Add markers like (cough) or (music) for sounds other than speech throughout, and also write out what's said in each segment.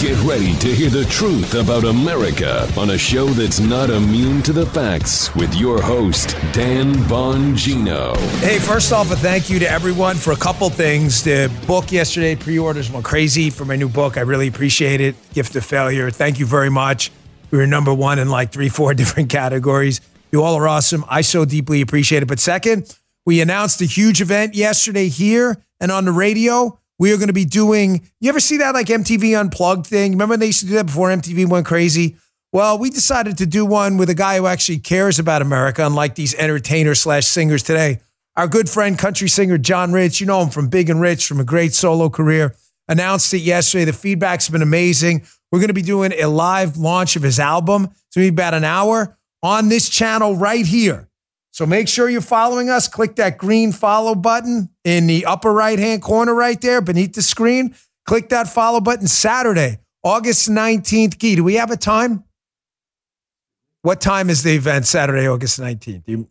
Get ready to hear the truth about America on a show that's not immune to the facts with your host, Dan Bongino. Hey, first off, a thank you to everyone for a couple things. The book yesterday, pre orders went crazy for my new book. I really appreciate it. Gift of Failure. Thank you very much. We were number one in like three, four (laughs) different categories. You all are awesome. I so deeply appreciate it. But second, we announced a huge event yesterday here and on the radio. We are going to be doing, you ever see that like MTV Unplugged thing? Remember when they used to do that before MTV went crazy? Well, we decided to do one with a guy who actually cares about America, unlike these entertainers slash singers today. Our good friend, country singer John Rich, you know him from Big and Rich, from a great solo career, announced it yesterday. The feedback's been amazing. We're going to be doing a live launch of his album. It's going to be about an hour on this channel right here. So make sure you're following us. Click that green follow button in the upper right hand corner right there beneath the screen. Click that follow button Saturday, August 19th. Key, do we have a time? What time is the event Saturday, August 19th? You,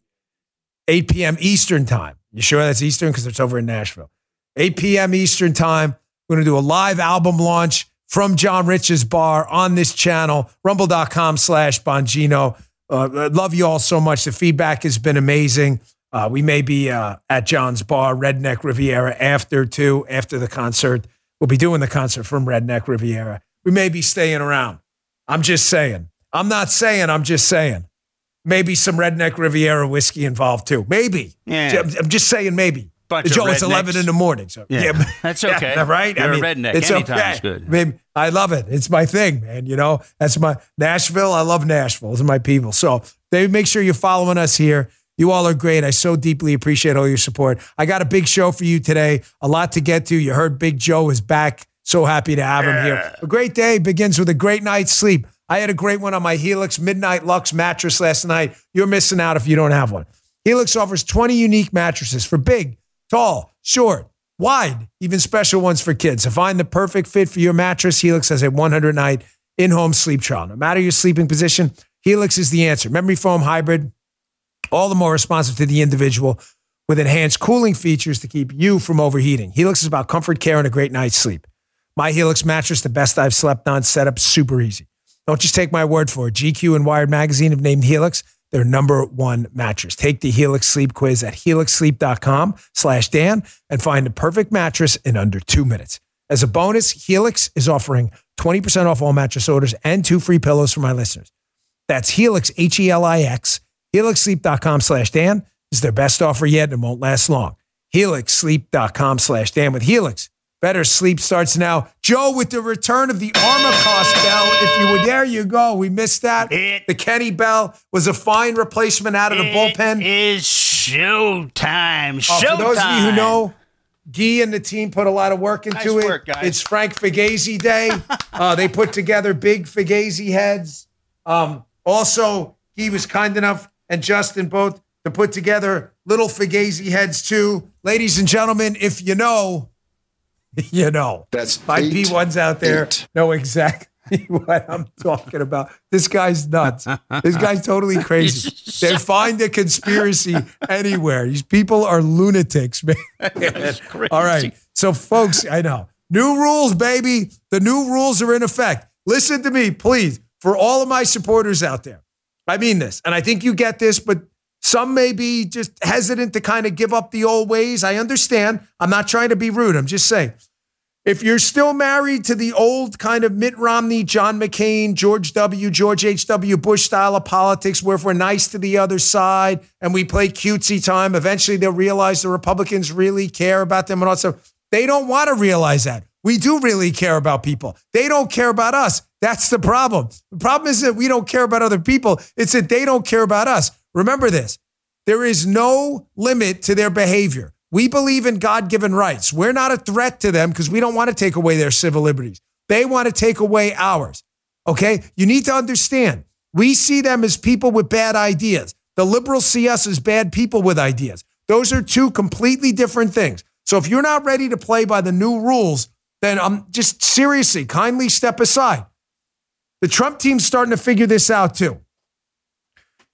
8 p.m. Eastern time. You sure that's Eastern? Because it's over in Nashville. 8 p.m. Eastern time. We're going to do a live album launch from John Rich's bar on this channel, rumble.com slash Bongino. Uh, love you all so much. The feedback has been amazing. Uh, we may be uh, at John's bar, Redneck Riviera, after too, after the concert. We'll be doing the concert from Redneck Riviera. We may be staying around. I'm just saying. I'm not saying, I'm just saying. Maybe some Redneck Riviera whiskey involved too. Maybe. Yeah. I'm I'm just saying maybe. Bunch of Joe, it's 11 in the morning. So, Yeah. (laughs) That's okay. Yeah, (laughs) right? You're a redneck. It's Anytime's okay. good. I mean, I love it. It's my thing, man. You know, that's my Nashville. I love Nashville. Those are my people. So they make sure you're following us here. You all are great. I so deeply appreciate all your support. I got a big show for you today. A lot to get to. You heard Big Joe is back. So happy to have him here. A great day begins with a great night's sleep. I had a great one on my Helix Midnight Lux mattress last night. You're missing out if you don't have one. Helix offers 20 unique mattresses for big, tall, short, wide, even special ones for kids. To find the perfect fit for your mattress, Helix has a 100 night in home sleep trial. No matter your sleeping position, Helix is the answer. Memory foam hybrid, all the more responsive to the individual with enhanced cooling features to keep you from overheating. Helix is about comfort, care, and a great night's sleep. My Helix mattress, the best I've slept on, set up super easy. Don't just take my word for it. GQ and Wired Magazine have named Helix their number one mattress. Take the Helix Sleep Quiz at helixsleep.com slash Dan and find the perfect mattress in under two minutes. As a bonus, Helix is offering 20% off all mattress orders and two free pillows for my listeners. That's Helix, H E L I X, helixsleep.com slash Dan. Is their best offer yet and won't last long. Helixsleep.com slash Dan with Helix. Better sleep starts now. Joe, with the return of the Armacost bell, if you were there, you go. We missed that. It- the Kenny Bell was a fine replacement out of the bullpen. It is showtime. Showtime. for those of you who know, Guy and the team put a lot of work into Nice it. work, guys. It's Frank Fugazi Day. (laughs) uh, they put together big Fugazi heads. Um, also, he was kind enough, and Justin both, to put together little Fugazi heads too. Ladies and gentlemen, if you know, (laughs) you know. That's My eight, P1s out there eight. know exactly (laughs) what I'm talking about. This guy's nuts. This guy's totally (laughs) crazy. They find a conspiracy anywhere. These people are lunatics, man. All right. So, folks, I know. New rules, baby. The new rules are in effect. Listen to me, please, for all of my supporters out there. I mean this, and I think you get this, but some may be just hesitant to kind of give up the old ways. I understand. I'm not trying to be rude. I'm just saying. If you're still married to the old kind of Mitt Romney, John McCain, George W., George H.W. Bush style of politics, where if we're nice to the other side and we play cutesy time, eventually they'll realize the Republicans really care about them and also. They don't want to realize that. We do really care about people. They don't care about us. That's the problem. The problem isn't that we don't care about other people, it's that they don't care about us. Remember this there is no limit to their behavior. We believe in God given rights. We're not a threat to them because we don't want to take away their civil liberties. They want to take away ours. Okay? You need to understand we see them as people with bad ideas. The liberals see us as bad people with ideas. Those are two completely different things. So if you're not ready to play by the new rules, then I'm just seriously, kindly step aside. The Trump team's starting to figure this out too.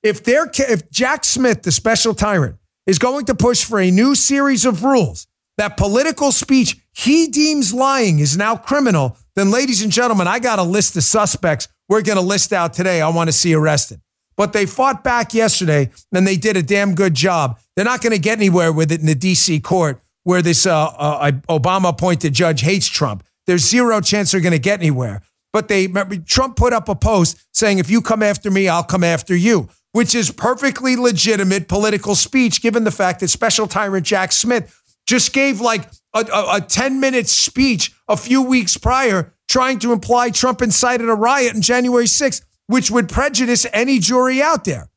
If they're if Jack Smith, the special tyrant, is going to push for a new series of rules that political speech he deems lying is now criminal, then ladies and gentlemen, I got a list of suspects we're going to list out today. I want to see arrested. But they fought back yesterday and they did a damn good job. They're not going to get anywhere with it in the DC court where this uh, uh, Obama appointed judge hates Trump. There's zero chance they're going to get anywhere. But they remember Trump put up a post saying, if you come after me, I'll come after you, which is perfectly legitimate political speech, given the fact that special tyrant Jack Smith just gave like a, a, a 10 minute speech a few weeks prior trying to imply Trump incited a riot on January 6th, which would prejudice any jury out there.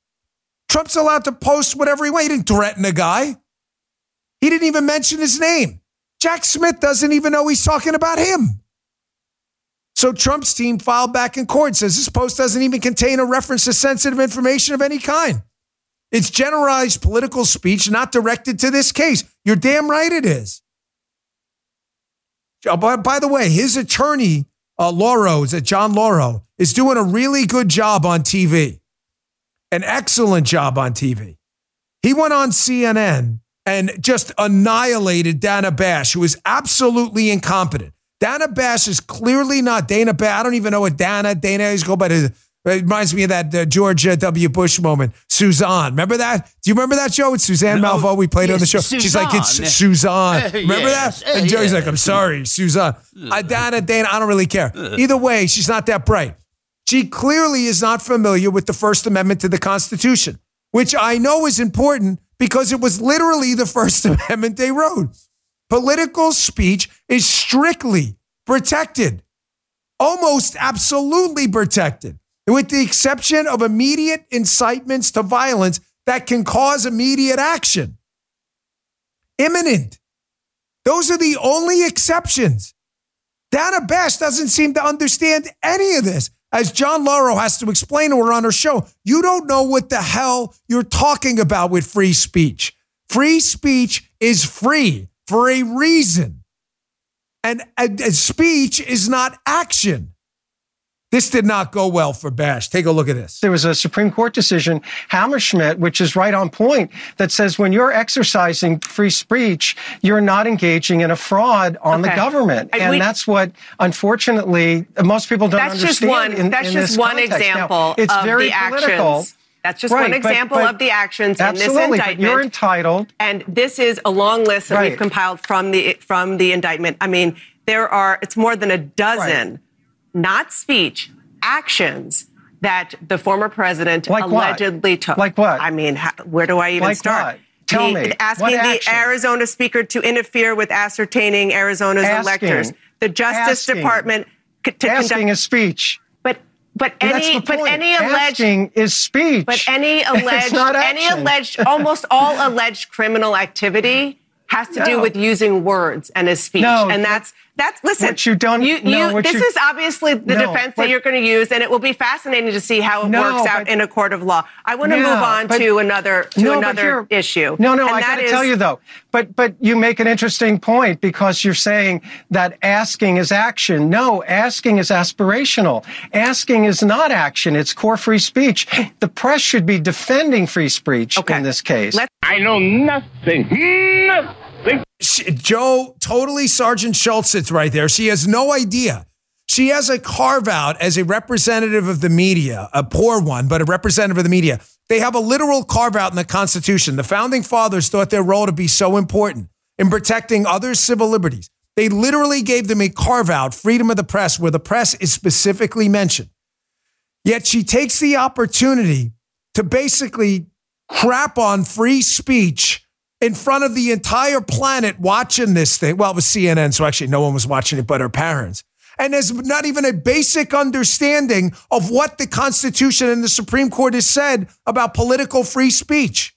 Trump's allowed to post whatever he wants. He didn't threaten a guy. He didn't even mention his name. Jack Smith doesn't even know he's talking about him. So Trump's team filed back in court says this post doesn't even contain a reference to sensitive information of any kind. It's generalized political speech not directed to this case. You're damn right it is. By, by the way, his attorney, uh, Lauro, is John Lauro, is doing a really good job on TV, an excellent job on TV. He went on CNN and just annihilated Dana Bash, who is absolutely incompetent. Dana Bash is clearly not Dana Bash. I don't even know what Dana, Dana is go by it reminds me of that uh, George uh, W. Bush moment. Suzanne. Remember that? Do you remember that show with Suzanne no. Malveaux? We played yes, on the show. Suzanne. She's like, it's Suzanne. (laughs) Remember yes. that? And Joey's like, I'm sorry, Suzanne. (laughs) Uh, Dana, Dana, I don't really care. Either way, she's not that bright. She clearly is not familiar with the First Amendment to the Constitution, which I know is important because it was literally the First (laughs) Amendment they wrote. Political speech is strictly protected, almost absolutely protected with the exception of immediate incitements to violence that can cause immediate action. Imminent. Those are the only exceptions. Dana Bash doesn't seem to understand any of this. As John Lauro has to explain to her on her show, you don't know what the hell you're talking about with free speech. Free speech is free for a reason. And, and, and speech is not action. This did not go well for Bash. Take a look at this. There was a Supreme Court decision, Hammerschmidt, which is right on point, that says when you're exercising free speech, you're not engaging in a fraud on okay. the government. And we, that's what, unfortunately, most people don't that's understand. Just one, in, that's in just one context. example now, it's of very the political. actions. That's just right, one example but, but of the actions in this indictment. you're entitled. And this is a long list that right. we've compiled from the from the indictment. I mean, there are it's more than a dozen, right. not speech, actions that the former president like allegedly what? took. Like what? I mean, how, where do I even like start? What? Tell the, me. Asking the Arizona speaker to interfere with ascertaining Arizona's asking, electors. The Justice asking, Department to asking conduct, is speech. But any but any alleged is speech. But any (laughs) alleged any alleged almost all alleged criminal activity has to no. do with using words and his speech. No, and that's that's listen. What you don't you, no, you, this you, is obviously the no, defense that you're going to use, and it will be fascinating to see how it works out but, in a court of law. I want to yeah, move on but, to another to another issue. No, no, and I got to is, tell you though. But but you make an interesting point because you're saying that asking is action. No, asking is aspirational. Asking is not action. It's core free speech. The press should be defending free speech okay. in this case. Let's- I know nothing. Nothing she, Joe, totally Sergeant Schultz sits right there. She has no idea. She has a carve out as a representative of the media, a poor one, but a representative of the media. They have a literal carve out in the Constitution. The founding fathers thought their role to be so important in protecting other civil liberties. They literally gave them a carve out, freedom of the press, where the press is specifically mentioned. Yet she takes the opportunity to basically crap on free speech in front of the entire planet watching this thing. Well, it was CNN, so actually no one was watching it but her parents. And there's not even a basic understanding of what the Constitution and the Supreme Court has said about political free speech.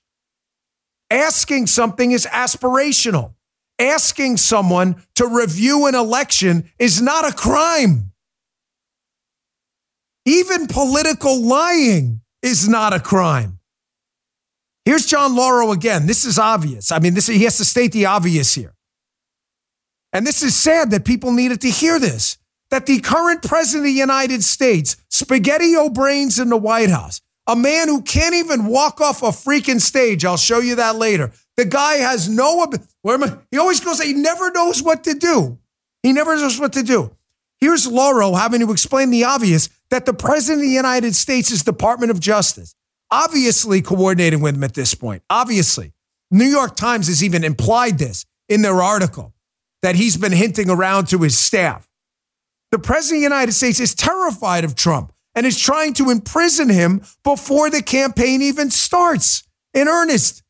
Asking something is aspirational. Asking someone to review an election is not a crime. Even political lying is not a crime. Here's John Lauro again. This is obvious. I mean, this, he has to state the obvious here. And this is sad that people needed to hear this that the current president of the United States, Spaghetti O'Brains in the White House, a man who can't even walk off a freaking stage. I'll show you that later. The guy has no, where am I? He always goes, he never knows what to do. He never knows what to do. Here's Lauro having to explain the obvious that the President of the United States' is Department of Justice, obviously coordinating with him at this point, obviously. New York Times has even implied this in their article that he's been hinting around to his staff. The President of the United States is terrified of Trump and is trying to imprison him before the campaign even starts in earnest.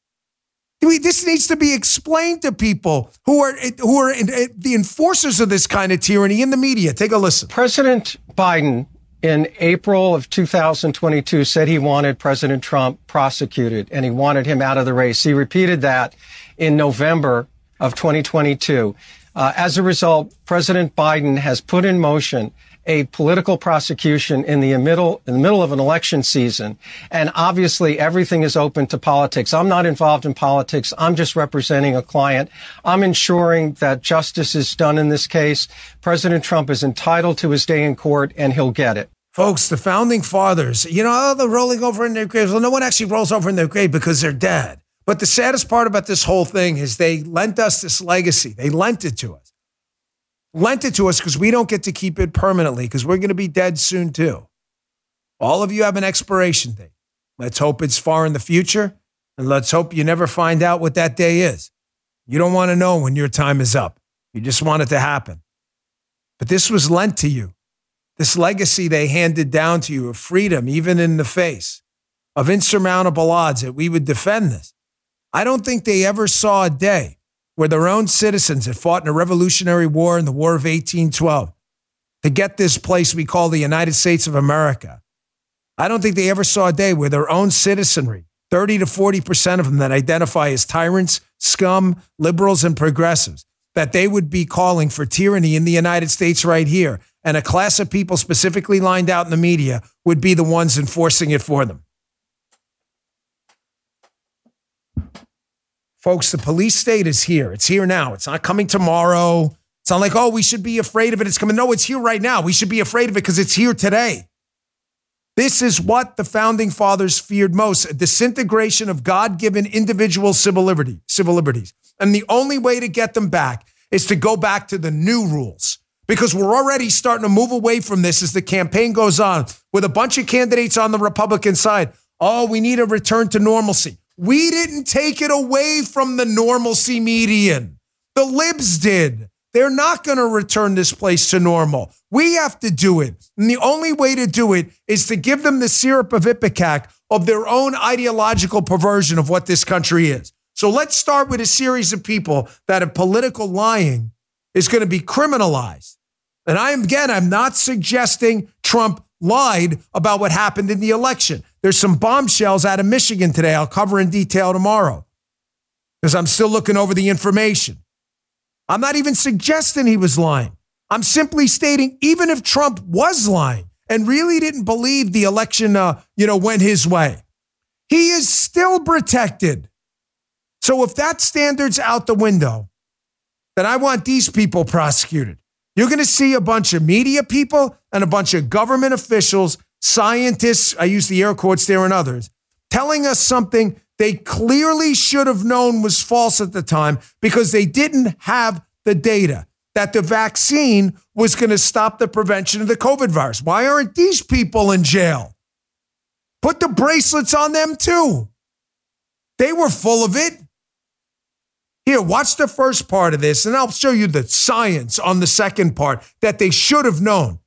This needs to be explained to people who are who are the enforcers of this kind of tyranny in the media. Take a listen. President Biden in April of 2022 said he wanted President Trump prosecuted and he wanted him out of the race. He repeated that in November of 2022. Uh, as a result, President Biden has put in motion a political prosecution in the middle in the middle of an election season. And obviously everything is open to politics. I'm not involved in politics. I'm just representing a client. I'm ensuring that justice is done in this case. President trump is entitled to his day in court and he'll get it. Folks, the founding fathers, you know, oh, they're rolling over in their graves. Well, no one actually rolls over in their grave because they're dead. But the saddest part about this whole thing is they lent us this legacy. They lent it to us lent it to us because we don't get to keep it permanently because we're going to be dead soon too. All of you have an expiration date. Let's hope it's far in the future and let's hope you never find out what that day is. You don't want to know when your time is up. You just want it to happen. But this was lent to you. This legacy they handed down to you of freedom, even in the face of insurmountable odds that we would defend this. I don't think they ever saw a day where their own citizens had fought in a revolutionary war in the War of 1812 to get this place we call the United States of America. I don't think they ever saw a day where their own citizenry, 30 to 40% of them that identify as tyrants, scum, liberals, and progressives, that they would be calling for tyranny in the United States right here. And a class of people specifically lined out in the media would be the ones enforcing it for them. Folks, the police state is here. It's here now. It's not coming tomorrow. It's not like, oh, we should be afraid of it. It's coming. No, it's here right now. We should be afraid of it because it's here today. This is what the founding fathers feared most a disintegration of God given individual civil, liberty, civil liberties. And the only way to get them back is to go back to the new rules because we're already starting to move away from this as the campaign goes on with a bunch of candidates on the Republican side. Oh, we need a return to normalcy. We didn't take it away from the normalcy median. The libs did. They're not going to return this place to normal. We have to do it. And the only way to do it is to give them the syrup of Ipecac of their own ideological perversion of what this country is. So let's start with a series of people that a political lying is going to be criminalized. And I am, again, I'm not suggesting Trump lied about what happened in the election. There's some bombshells out of Michigan today. I'll cover in detail tomorrow because I'm still looking over the information. I'm not even suggesting he was lying. I'm simply stating even if Trump was lying and really didn't believe the election, uh, you know, went his way, he is still protected. So if that standard's out the window, then I want these people prosecuted. You're going to see a bunch of media people and a bunch of government officials, scientists, I use the air quotes there and others, telling us something they clearly should have known was false at the time because they didn't have the data that the vaccine was going to stop the prevention of the COVID virus. Why aren't these people in jail? Put the bracelets on them too. They were full of it. Here, watch the first part of this, and I'll show you the science on the second part that they should have known.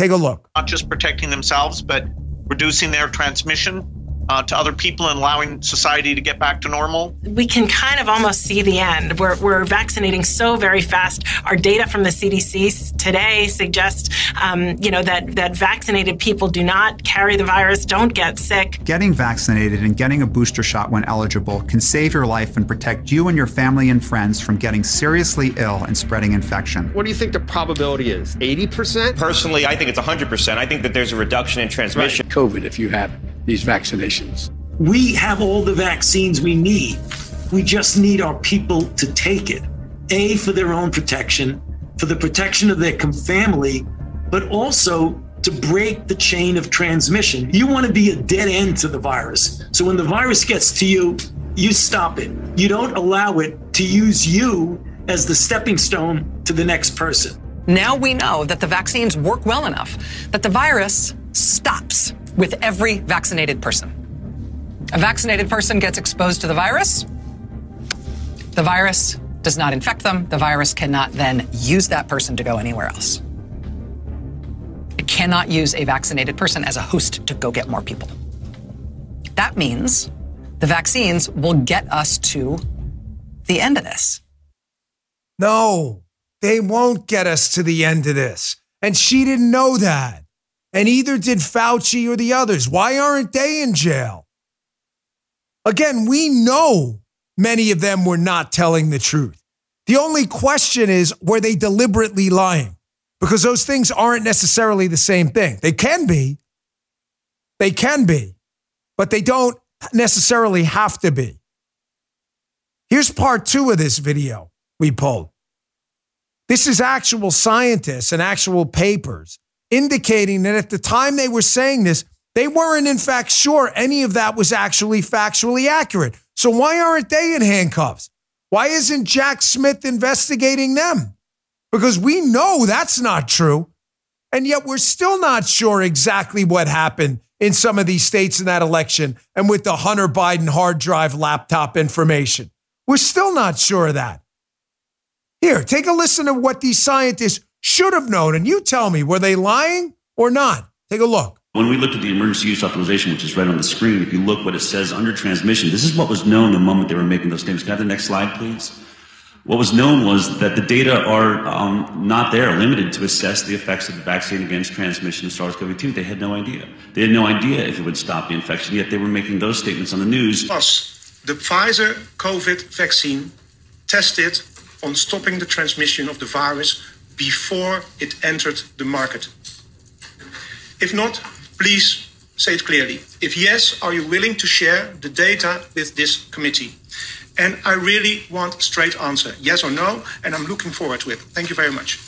Take a look. Not just protecting themselves, but reducing their transmission uh, to other people and allowing society to get back to normal? We can kind of almost see the end. We're, we're vaccinating so very fast. Our data from the CDC today suggests, um, you know, that, that vaccinated people do not carry the virus, don't get sick. Getting vaccinated and getting a booster shot when eligible can save your life and protect you and your family and friends from getting seriously ill and spreading infection. What do you think the probability is? 80%? Personally, I think it's 100%. I think that there's a reduction in transmission. Right. COVID, if you have these vaccinations. We have all the vaccines we need. We just need our people to take it. A, for their own protection, for the protection of their family, but also to break the chain of transmission. You want to be a dead end to the virus. So when the virus gets to you, you stop it. You don't allow it to use you as the stepping stone to the next person. Now we know that the vaccines work well enough that the virus stops with every vaccinated person. A vaccinated person gets exposed to the virus. The virus does not infect them. The virus cannot then use that person to go anywhere else. It cannot use a vaccinated person as a host to go get more people. That means the vaccines will get us to the end of this. No, they won't get us to the end of this. And she didn't know that. And either did Fauci or the others. Why aren't they in jail? Again, we know many of them were not telling the truth. The only question is were they deliberately lying? Because those things aren't necessarily the same thing. They can be. They can be, but they don't necessarily have to be. Here's part two of this video we pulled. This is actual scientists and actual papers indicating that at the time they were saying this, they weren't, in fact, sure any of that was actually factually accurate. So why aren't they in handcuffs? Why isn't Jack Smith investigating them? Because we know that's not true. And yet we're still not sure exactly what happened in some of these states in that election and with the Hunter Biden hard drive laptop information. We're still not sure of that. Here, take a listen to what these scientists should have known. And you tell me, were they lying or not? Take a look. When we looked at the emergency use authorization, which is right on the screen, if you look what it says under transmission, this is what was known the moment they were making those statements. Can I have the next slide, please? What was known was that the data are um, not there, limited to assess the effects of the vaccine against transmission of SARS-CoV-2. They had no idea. They had no idea if it would stop the infection, yet they were making those statements on the news. Plus, the Pfizer COVID vaccine tested on stopping the transmission of the virus before it entered the market. If not, Please say it clearly. If yes, are you willing to share the data with this committee? And I really want a straight answer, yes or no, and I'm looking forward to it. Thank you very much.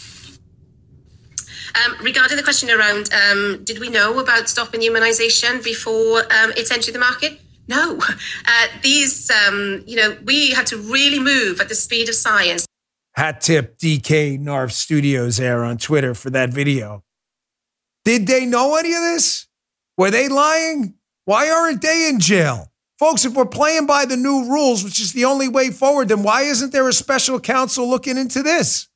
Um, regarding the question around, um, did we know about stopping immunisation before um, it entered the market? No. (laughs) Uh, these, um, you know, we had to really move at the speed of science. Hat tip DK Narf Studios there on Twitter for that video. Did they know any of this? Were they lying? Why aren't they in jail? Folks, if we're playing by the new rules, which is the only way forward, then why isn't there a special counsel looking into this?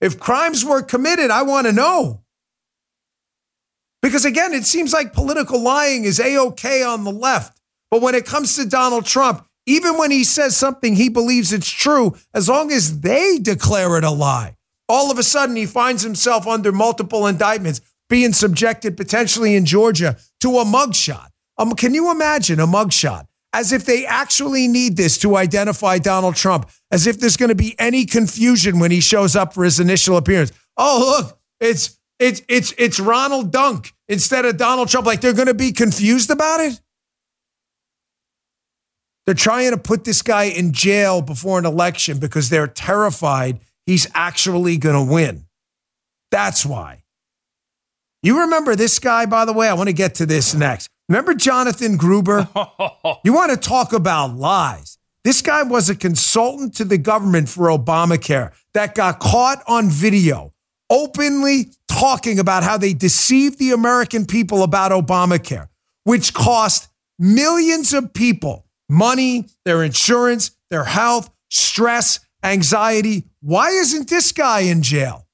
If crimes were committed, I want to know. Because again, it seems like political lying is A OK on the left. But when it comes to Donald Trump, even when he says something he believes it's true, as long as they declare it a lie, all of a sudden he finds himself under multiple indictments, being subjected potentially in Georgia to a mugshot. Um, can you imagine a mugshot? As if they actually need this to identify Donald Trump, as if there's going to be any confusion when he shows up for his initial appearance. Oh, look, it's it's it's it's Ronald Dunk instead of Donald Trump. Like they're going to be confused about it. They're trying to put this guy in jail before an election because they're terrified he's actually going to win. That's why. You remember this guy, by the way? I want to get to this next. Remember Jonathan Gruber? (laughs) you want to talk about lies. This guy was a consultant to the government for Obamacare that got caught on video openly talking about how they deceived the American people about Obamacare, which cost millions of people money, their insurance, their health, stress, anxiety. Why isn't this guy in jail?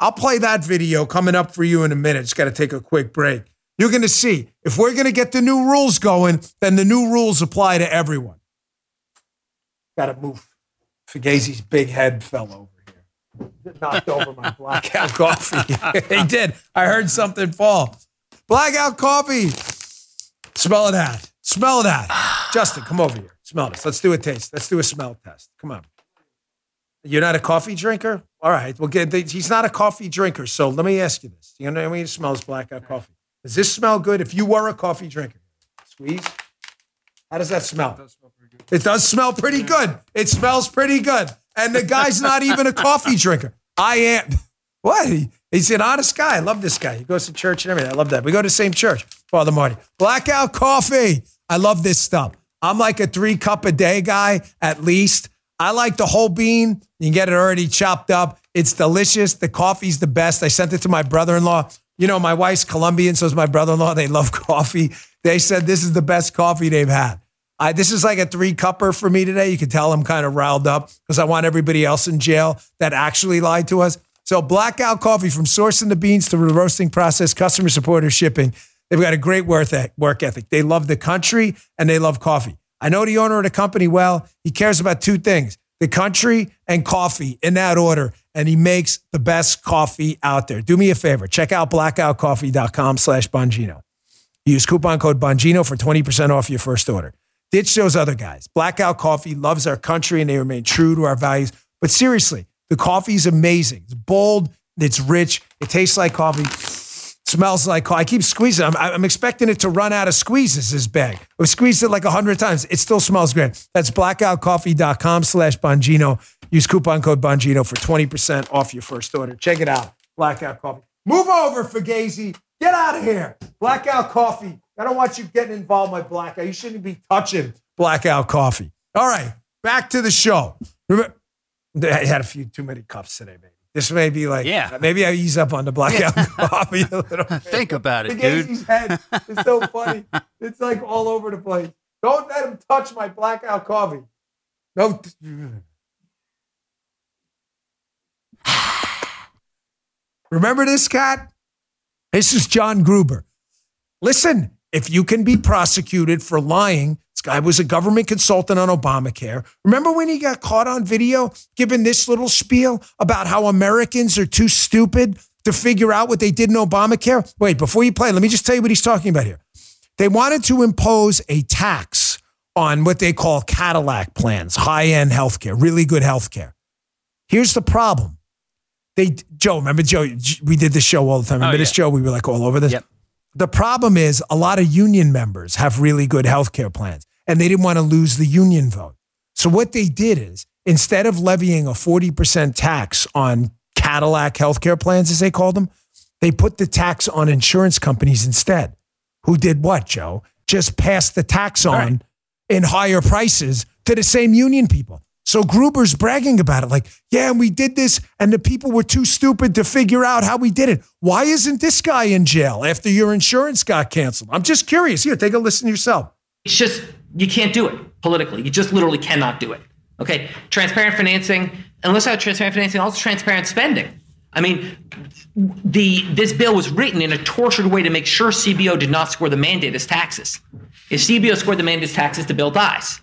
I'll play that video coming up for you in a minute. Just got to take a quick break. You're going to see if we're going to get the new rules going, then the new rules apply to everyone. Got to move. Fugazi's big head fell over here. Knocked over my (laughs) blackout coffee. (laughs) he did. I heard something fall. Blackout coffee. Smell of that. Smell that. Justin, come over here. Smell this. Let's do a taste. Let's do a smell test. Come on. You're not a coffee drinker? All right. Well, get, he's not a coffee drinker. So let me ask you this. You know when he smells blackout coffee? Does this smell good if you were a coffee drinker? Squeeze. How does that smell? It does smell pretty good. It does smell pretty good. It smells pretty good. And the guy's not even a coffee drinker. I am. What? He, he's an honest guy. I love this guy. He goes to church and everything. I love that. We go to the same church, Father Marty. Blackout coffee. I love this stuff. I'm like a three cup a day guy at least. I like the whole bean. You can get it already chopped up. It's delicious. The coffee's the best. I sent it to my brother in law. You know, my wife's Colombian, so is my brother in law. They love (laughs) coffee. They said this is the best coffee they've had. I, this is like a three cupper for me today. You can tell I'm kind of riled up because I want everybody else in jail that actually lied to us. So, Blackout Coffee from sourcing the beans to the roasting process, customer support or shipping. They've got a great work ethic. They love the country and they love coffee. I know the owner of the company well. He cares about two things the country and coffee in that order. And he makes the best coffee out there. Do me a favor. Check out blackoutcoffee.com slash Bongino. Use coupon code Bongino for 20% off your first order. Ditch those other guys. Blackout Coffee loves our country and they remain true to our values. But seriously, the coffee is amazing. It's bold, it's rich, it tastes like coffee, smells like. I keep squeezing. I'm, I'm expecting it to run out of squeezes. This bag. I've squeezed it like a hundred times. It still smells great. That's blackoutcoffee.com slash Bongino. Use coupon code Bongino for 20% off your first order. Check it out. Blackout Coffee. Move over, Fugazi. Get out of here. Blackout Coffee. I don't want you getting involved with Blackout. You shouldn't be touching Blackout Coffee. All right, back to the show. Remember, I had a few too many cups today, baby. This may be like, Yeah. Uh, maybe I ease up on the blackout coffee a little bit. (laughs) Think about it, dude. head is so funny. (laughs) It's like all over the place. Don't let him touch my blackout coffee. No. (sighs) Remember this cat? This is John Gruber. Listen, if you can be prosecuted for lying, this guy was a government consultant on Obamacare. Remember when he got caught on video giving this little spiel about how Americans are too stupid to figure out what they did in Obamacare? Wait, before you play, let me just tell you what he's talking about here. They wanted to impose a tax on what they call Cadillac plans, high end healthcare, really good healthcare. Here's the problem. They, Joe, remember Joe? We did this show all the time. Oh, remember Oh, this, yeah. Joe? We were like all over this. The problem is a lot of union members have really good healthcare plans and they didn't want to lose the union vote. So what they did is instead of levying a 40% tax on Cadillac healthcare plans, as they called them, they put the tax on insurance companies instead. Who did what, Joe? Just passed the tax on in higher prices to the same union people. So Gruber's bragging about it, like, yeah, and we did this, and the people were too stupid to figure out how we did it. Why isn't this guy in jail after your insurance got canceled? I'm just curious. Here, take a listen yourself. It's just you can't do it politically. You just literally cannot do it. Okay, transparent financing. Unless I have transparent financing, also transparent spending. I mean, the this bill was written in a tortured way to make sure CBO did not score the mandate as taxes. If CBO scored the mandate as taxes, the bill dies.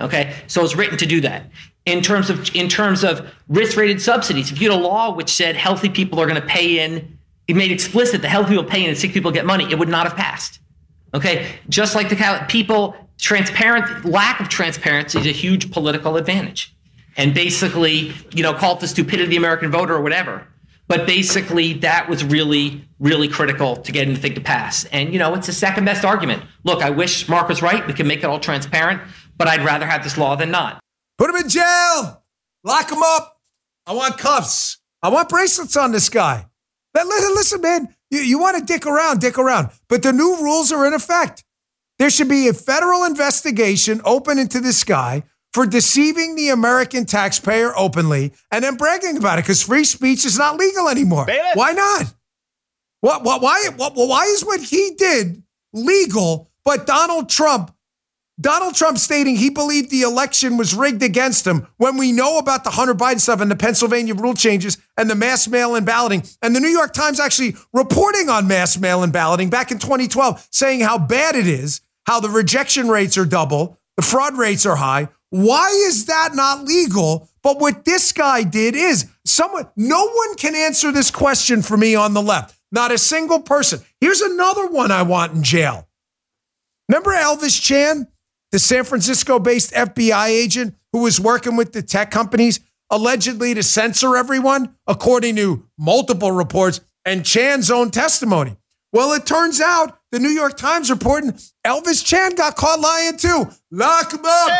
Okay, so it's written to do that. In terms of in terms of risk-rated subsidies, if you had a law which said healthy people are going to pay in, it made explicit that healthy people pay in and sick people get money, it would not have passed. Okay, just like the people, transparent lack of transparency is a huge political advantage, and basically, you know, call it the stupidity of the American voter or whatever. But basically, that was really, really critical to getting the thing to pass. And you know, it's the second best argument. Look, I wish Mark was right. We can make it all transparent, but I'd rather have this law than not. Put him in jail. Lock him up. I want cuffs. I want bracelets on this guy. Listen, man. You, you want to dick around, dick around. But the new rules are in effect. There should be a federal investigation open into this guy for deceiving the American taxpayer openly and then bragging about it because free speech is not legal anymore. Why not? What, what, why, what, why is what he did legal, but Donald Trump Donald Trump stating he believed the election was rigged against him when we know about the Hunter Biden stuff and the Pennsylvania rule changes and the mass mail in balloting. And the New York Times actually reporting on mass mail in balloting back in 2012, saying how bad it is, how the rejection rates are double, the fraud rates are high. Why is that not legal? But what this guy did is someone, no one can answer this question for me on the left. Not a single person. Here's another one I want in jail. Remember Elvis Chan? the San Francisco based FBI agent who was working with the tech companies allegedly to censor everyone, according to multiple reports and Chan's own testimony. Well, it turns out the New York Times reporting Elvis Chan got caught lying too. Lock him up.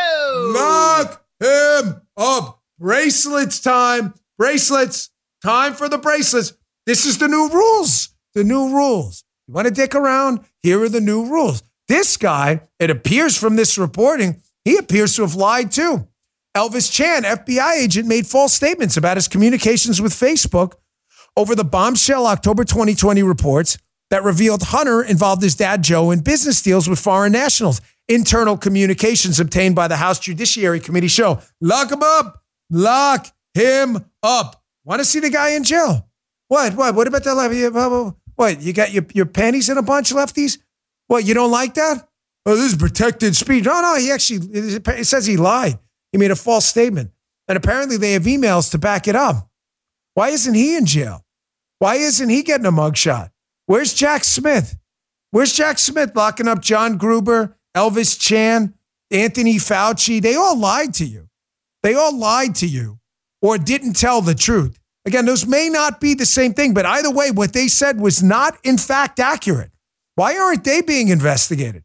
Lock him up. Bracelets time. Bracelets. Time for the bracelets. This is the new rules. The new rules. You want to dick around? Here are the new rules. This guy, it appears from this reporting, he appears to have lied too. Elvis Chan, FBI agent, made false statements about his communications with Facebook over the bombshell October 2020 reports that revealed Hunter involved his dad Joe in business deals with foreign nationals. Internal communications obtained by the House Judiciary Committee show. Lock him up. Lock him up. Want to see the guy in jail? What? What? What about that? What? You got your, your panties in a bunch, lefties? What? You don't like that? Oh, this is protected speech. No, no. He actually it says he lied. He made a false statement, and apparently they have emails to back it up. Why isn't he in jail? Why isn't he getting a mugshot? Where's Jack Smith? Where's Jack Smith locking up John Gruber, Elvis Chan, Anthony Fauci? They all lied to you. They all lied to you or didn't tell the truth. Again, those may not be the same thing, but either way, what they said was not, in fact, accurate. Why aren't they being investigated?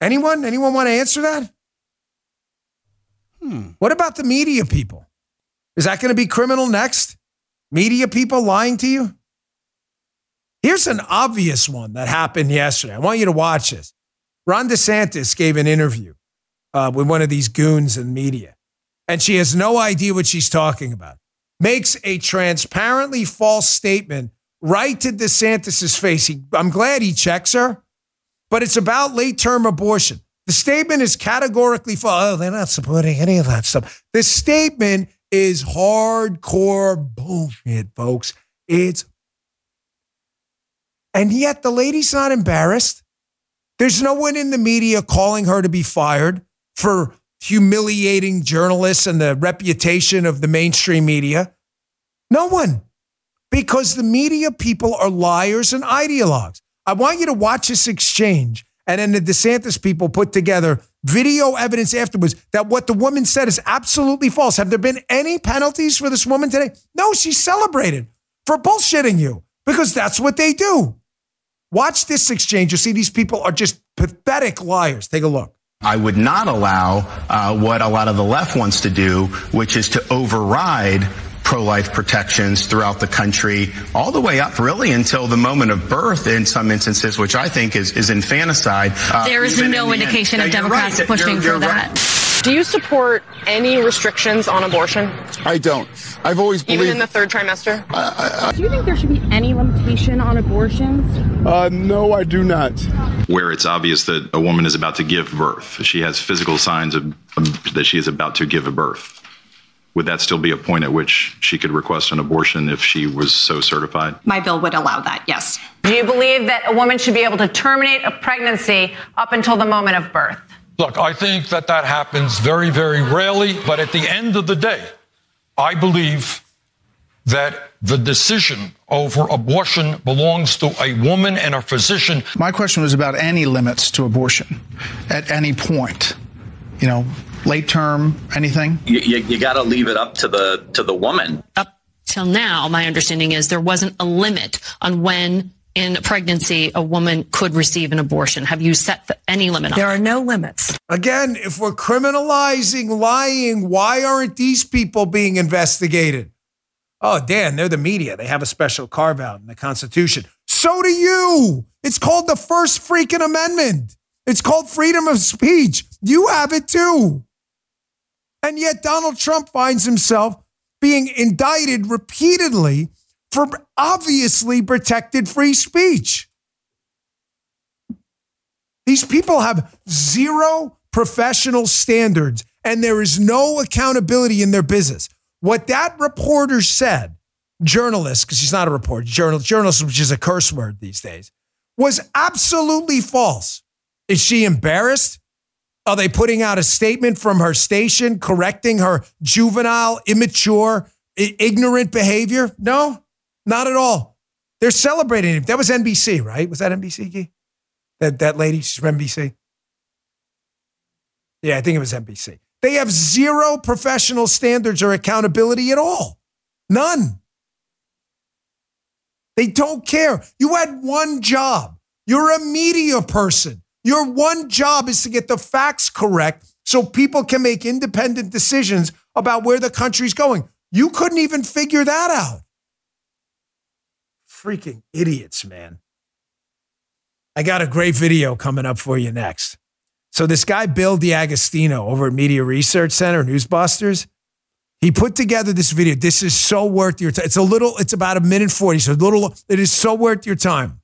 Anyone? Anyone want to answer that? Hmm. What about the media people? Is that going to be criminal next? Media people lying to you? Here's an obvious one that happened yesterday. I want you to watch this. Ron DeSantis gave an interview uh, with one of these goons in media, and she has no idea what she's talking about. Makes a transparently false statement right to DeSantis's face. He, I'm glad he checks her, but it's about late term abortion. The statement is categorically false. Oh, they're not supporting any of that stuff. The statement is hardcore bullshit, folks. It's and yet the lady's not embarrassed. There's no one in the media calling her to be fired for humiliating journalists and the reputation of the mainstream media. No one. Because the media people are liars and ideologues. I want you to watch this exchange. And then the DeSantis people put together video evidence afterwards that what the woman said is absolutely false. Have there been any penalties for this woman today? No, she's celebrated for bullshitting you because that's what they do. Watch this exchange. You see, these people are just pathetic liars. Take a look. I would not allow uh, what a lot of the left wants to do, which is to override pro-life protections throughout the country, all the way up really until the moment of birth in some instances, which I think is, is infanticide. Uh, there is no in indication of Democrats right, pushing you're, you're for that. Right. Do you support any restrictions on abortion? I don't. I've always believed. Even in the third trimester? I, I, I, do you think there should be any limitation on abortions? Uh, no, I do not. Where it's obvious that a woman is about to give birth, she has physical signs of, of that she is about to give a birth would that still be a point at which she could request an abortion if she was so certified? My bill would allow that, yes. Do you believe that a woman should be able to terminate a pregnancy up until the moment of birth? Look, I think that that happens very, very rarely, but at the end of the day, I believe that the decision over abortion belongs to a woman and a physician. My question was about any limits to abortion at any point. You know, late term, anything? You, you, you got to leave it up to the to the woman. Up till now, my understanding is there wasn't a limit on when in pregnancy a woman could receive an abortion. Have you set any limit on There are no limits. Again, if we're criminalizing lying, why aren't these people being investigated? Oh, Dan, they're the media. They have a special carve out in the Constitution. So do you. It's called the First Freaking Amendment. It's called freedom of speech. You have it too. And yet Donald Trump finds himself being indicted repeatedly for obviously protected free speech. These people have zero professional standards and there is no accountability in their business. What that reporter said, journalist, because she's not a reporter, journal, journalist, which is a curse word these days, was absolutely false. Is she embarrassed? Are they putting out a statement from her station correcting her juvenile, immature, ignorant behavior? No, not at all. They're celebrating it. That was NBC, right? Was that NBC? That that lady, she's from NBC. Yeah, I think it was NBC. They have zero professional standards or accountability at all. None. They don't care. You had one job. You're a media person. Your one job is to get the facts correct so people can make independent decisions about where the country's going. You couldn't even figure that out. Freaking idiots, man. I got a great video coming up for you next. So this guy, Bill D'Agostino over at Media Research Center, Newsbusters, he put together this video. This is so worth your time. It's a little, it's about a minute 40. So a little, it is so worth your time.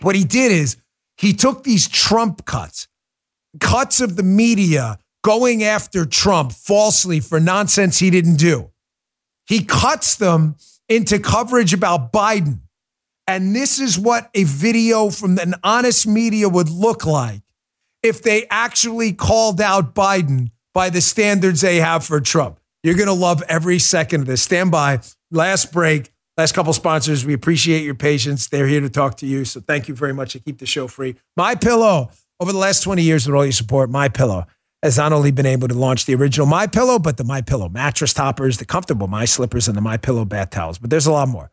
What he did is he took these Trump cuts, cuts of the media going after Trump falsely for nonsense he didn't do. He cuts them into coverage about Biden. And this is what a video from an honest media would look like if they actually called out Biden by the standards they have for Trump. You're going to love every second of this. Stand by. Last break. Last couple sponsors. We appreciate your patience. They're here to talk to you. So thank you very much to keep the show free. My Pillow. Over the last 20 years with all your support, My Pillow has not only been able to launch the original My Pillow, but the My Pillow mattress toppers, the comfortable My Slippers, and the My Pillow bath towels. But there's a lot more.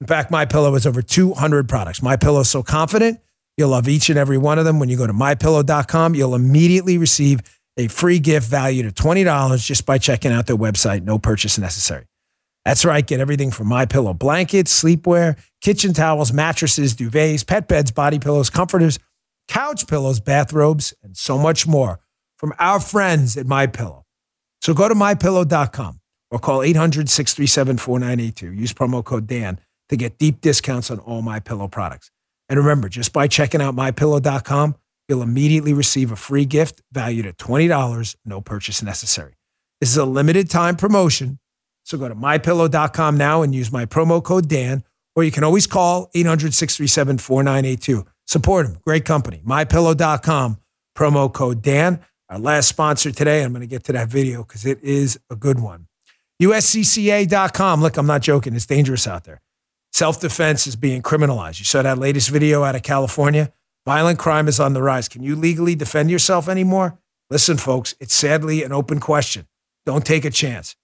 In fact, My Pillow has over 200 products. My Pillow is so confident you'll love each and every one of them. When you go to mypillow.com, you'll immediately receive a free gift valued at $20 just by checking out their website. No purchase necessary. That's right. Get everything from My Pillow blankets, sleepwear, kitchen towels, mattresses, duvets, pet beds, body pillows, comforters, couch pillows, bathrobes, and so much more from our friends at My Pillow. So go to mypillow.com or call 800-637-4982. Use promo code Dan to get deep discounts on all My Pillow products. And remember, just by checking out mypillow.com, you'll immediately receive a free gift valued at $20, no purchase necessary. This is a limited time promotion. So go to mypillow.com now and use my promo code Dan, or you can always call 800 637 4982. Support them. Great company. MyPillow.com, promo code Dan. Our last sponsor today, I'm going to get to that video because it is a good one. USCCA.com. Look, I'm not joking. It's dangerous out there. Self defense is being criminalized. You saw that latest video out of California. Violent crime is on the rise. Can you legally defend yourself anymore? Listen, folks, it's sadly an open question. Don't take a chance.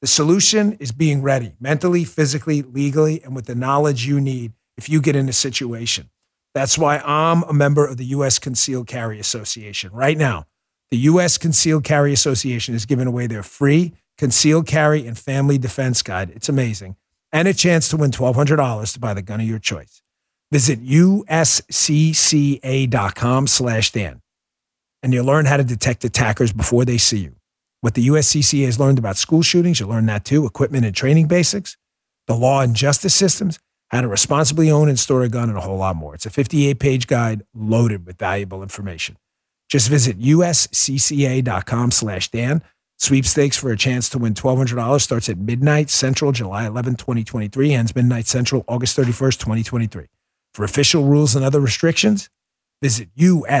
The solution is being ready mentally, physically, legally, and with the knowledge you need if you get in a situation. That's why I'm a member of the U.S. Concealed Carry Association. Right now, the U.S. Concealed Carry Association is giving away their free concealed carry and family defense guide. It's amazing. And a chance to win $1,200 to buy the gun of your choice. Visit uscca.com slash Dan, and you'll learn how to detect attackers before they see you. What the USCCA has learned about school shootings, you'll learn that too, equipment and training basics, the law and justice systems, how to responsibly own and store a gun, and a whole lot more. It's a 58 page guide loaded with valuable information. Just visit uscca.com slash Dan. Sweepstakes for a chance to win $1,200 starts at midnight Central, July 11, 2023, ends midnight Central, August 31st, 2023. For official rules and other restrictions, visit uscca.com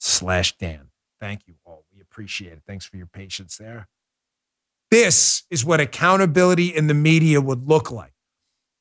slash Dan. Thank you all. We appreciate it. Thanks for your patience there. This is what accountability in the media would look like.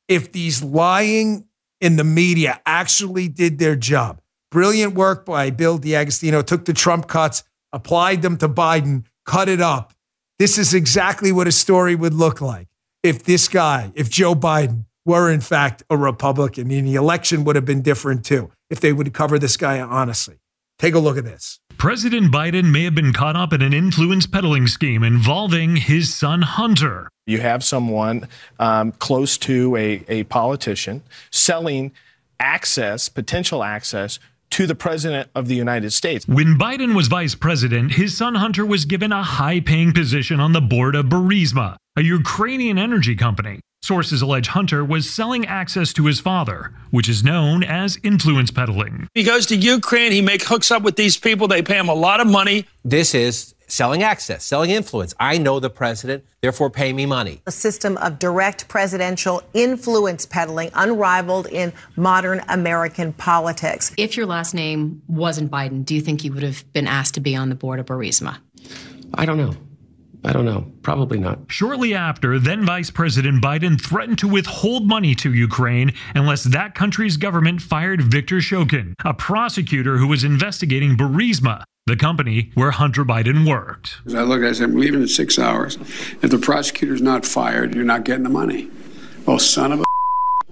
If these lying in the media actually did their job. Brilliant work by Bill D'Agostino, took the Trump cuts, applied them to Biden, cut it up. This is exactly what a story would look like if this guy, if Joe Biden were in fact a Republican, and the election would have been different too if they would cover this guy honestly. Take a look at this. President Biden may have been caught up in an influence peddling scheme involving his son Hunter. You have someone um, close to a, a politician selling access, potential access to the president of the United States. When Biden was vice president, his son Hunter was given a high paying position on the board of Burisma, a Ukrainian energy company. Sources allege Hunter was selling access to his father, which is known as influence peddling. He goes to Ukraine, he makes hooks up with these people, they pay him a lot of money. This is selling access, selling influence. I know the president, therefore pay me money. A system of direct presidential influence peddling unrivaled in modern American politics. If your last name wasn't Biden, do you think you would have been asked to be on the board of Burisma? I don't know. I don't know. Probably not. Shortly after, then Vice President Biden threatened to withhold money to Ukraine unless that country's government fired Viktor Shokin, a prosecutor who was investigating Burisma, the company where Hunter Biden worked. As I looked, I said, I'm leaving in six hours. If the prosecutor's not fired, you're not getting the money. Oh, son of a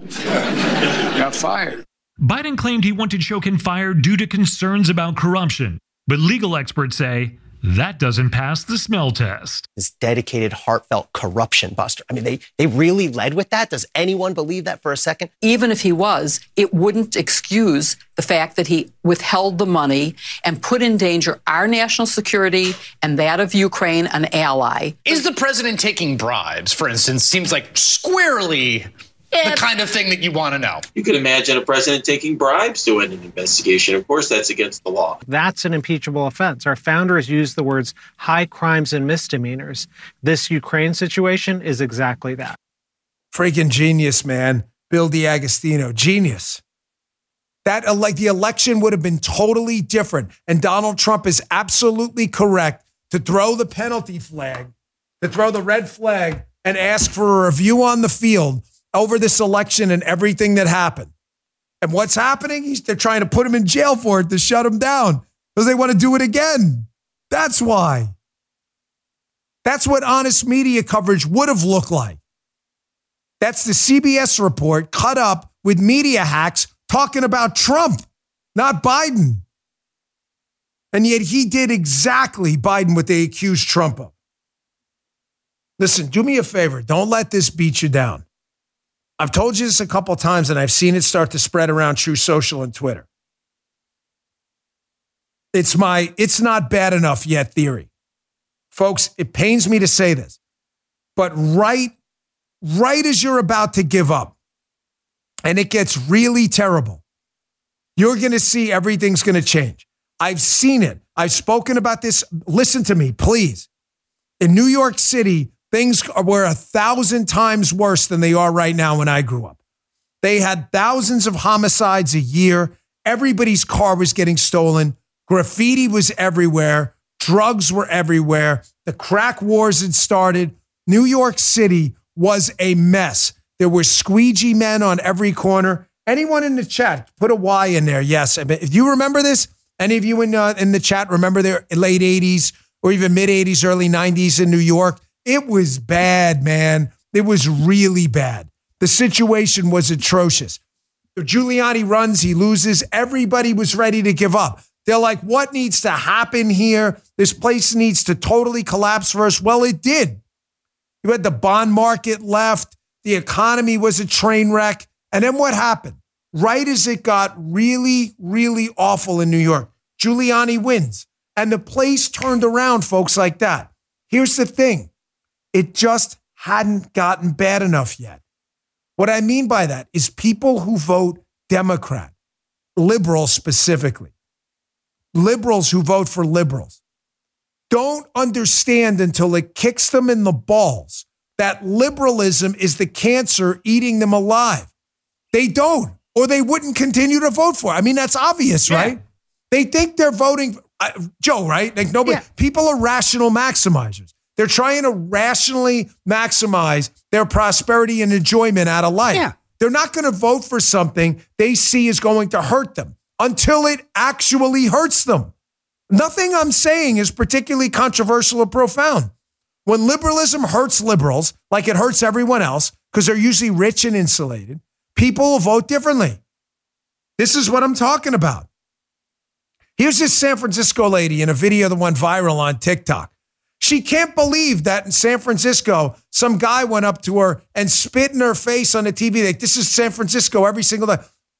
(laughs) got fired. Biden claimed he wanted Shokin fired due to concerns about corruption, but legal experts say That doesn't pass the smell test. This dedicated, heartfelt corruption buster. I mean, they, they really led with that. Does anyone believe that for a second? Even if he was, it wouldn't excuse the fact that he withheld the money and put in danger our national security and that of Ukraine, an ally. Is the president taking bribes, for instance, seems like squarely the kind of thing that you want to know. You could imagine a president taking bribes to end an investigation. Of course, that's against the law. That's an impeachable offense. Our founders used the words high crimes and misdemeanors. This Ukraine situation is exactly that. Freaking genius, man. Bill D'Agostino, genius. That uh, like the election would have been totally different. And Donald Trump is absolutely correct to throw the penalty flag, to throw the red flag and ask for a review on the field over this election and everything that happened. And what's happening? He's, they're trying to put him in jail for it to shut him down because they want to do it again. That's why. That's what honest media coverage would have looked like. That's the CBS report cut up with media hacks talking about Trump, not Biden. And yet he did exactly Biden what they accused Trump of. Listen, do me a favor. Don't let this beat you down. I've told you this a couple times and I've seen it start to spread around Truth Social and Twitter. It's my it's not bad enough yet theory. Folks, it pains me to say this, but right right as you're about to give up and it gets really terrible, you're going to see everything's going to change. I've seen it. I've spoken about this. Listen to me, please. In New York City, things were a thousand times worse than they are right now when I grew up. They had thousands of homicides a year. Everybody's car was getting stolen. Graffiti was everywhere. Drugs were everywhere. The crack wars had started. New York City was a mess. There were squeegee men on every corner. Anyone in the chat, put a Y in there. Yes. If you remember this, any of you in, uh, in the chat remember the late 80s or even mid 80s, early 90s in New York? It was bad, man. It was really bad. The situation was atrocious. Giuliani runs, he loses. Everybody was ready to give up. They're like, what needs to happen here? This place needs to totally collapse for us. Well, it did. You had the bond market left, the economy was a train wreck. And then what happened? Right as it got really, really awful in New York, Giuliani wins. And the place turned around, folks, like that. Here's the thing it just hadn't gotten bad enough yet. What I mean by that is people who vote Democrat, liberal specifically, liberals who vote for liberals, don't understand until it kicks them in the balls that liberalism is the cancer eating them alive. They don't, or they wouldn't continue to vote for it. I mean, that's obvious, yeah. right? They think they're voting, uh, Joe, right? Like nobody, yeah. people are rational maximizers. They're trying to rationally maximize their prosperity and enjoyment out of life. Yeah. They're not going to vote for something they see is going to hurt them until it actually hurts them. Nothing I'm saying is particularly controversial or profound. When liberalism hurts liberals, like it hurts everyone else, because they're usually rich and insulated, people will vote differently. This is what I'm talking about. Here's this San Francisco lady in a video that went viral on TikTok. She can't believe that in San Francisco, some guy went up to her and spit in her face on the TV. Like, this is San Francisco every single day.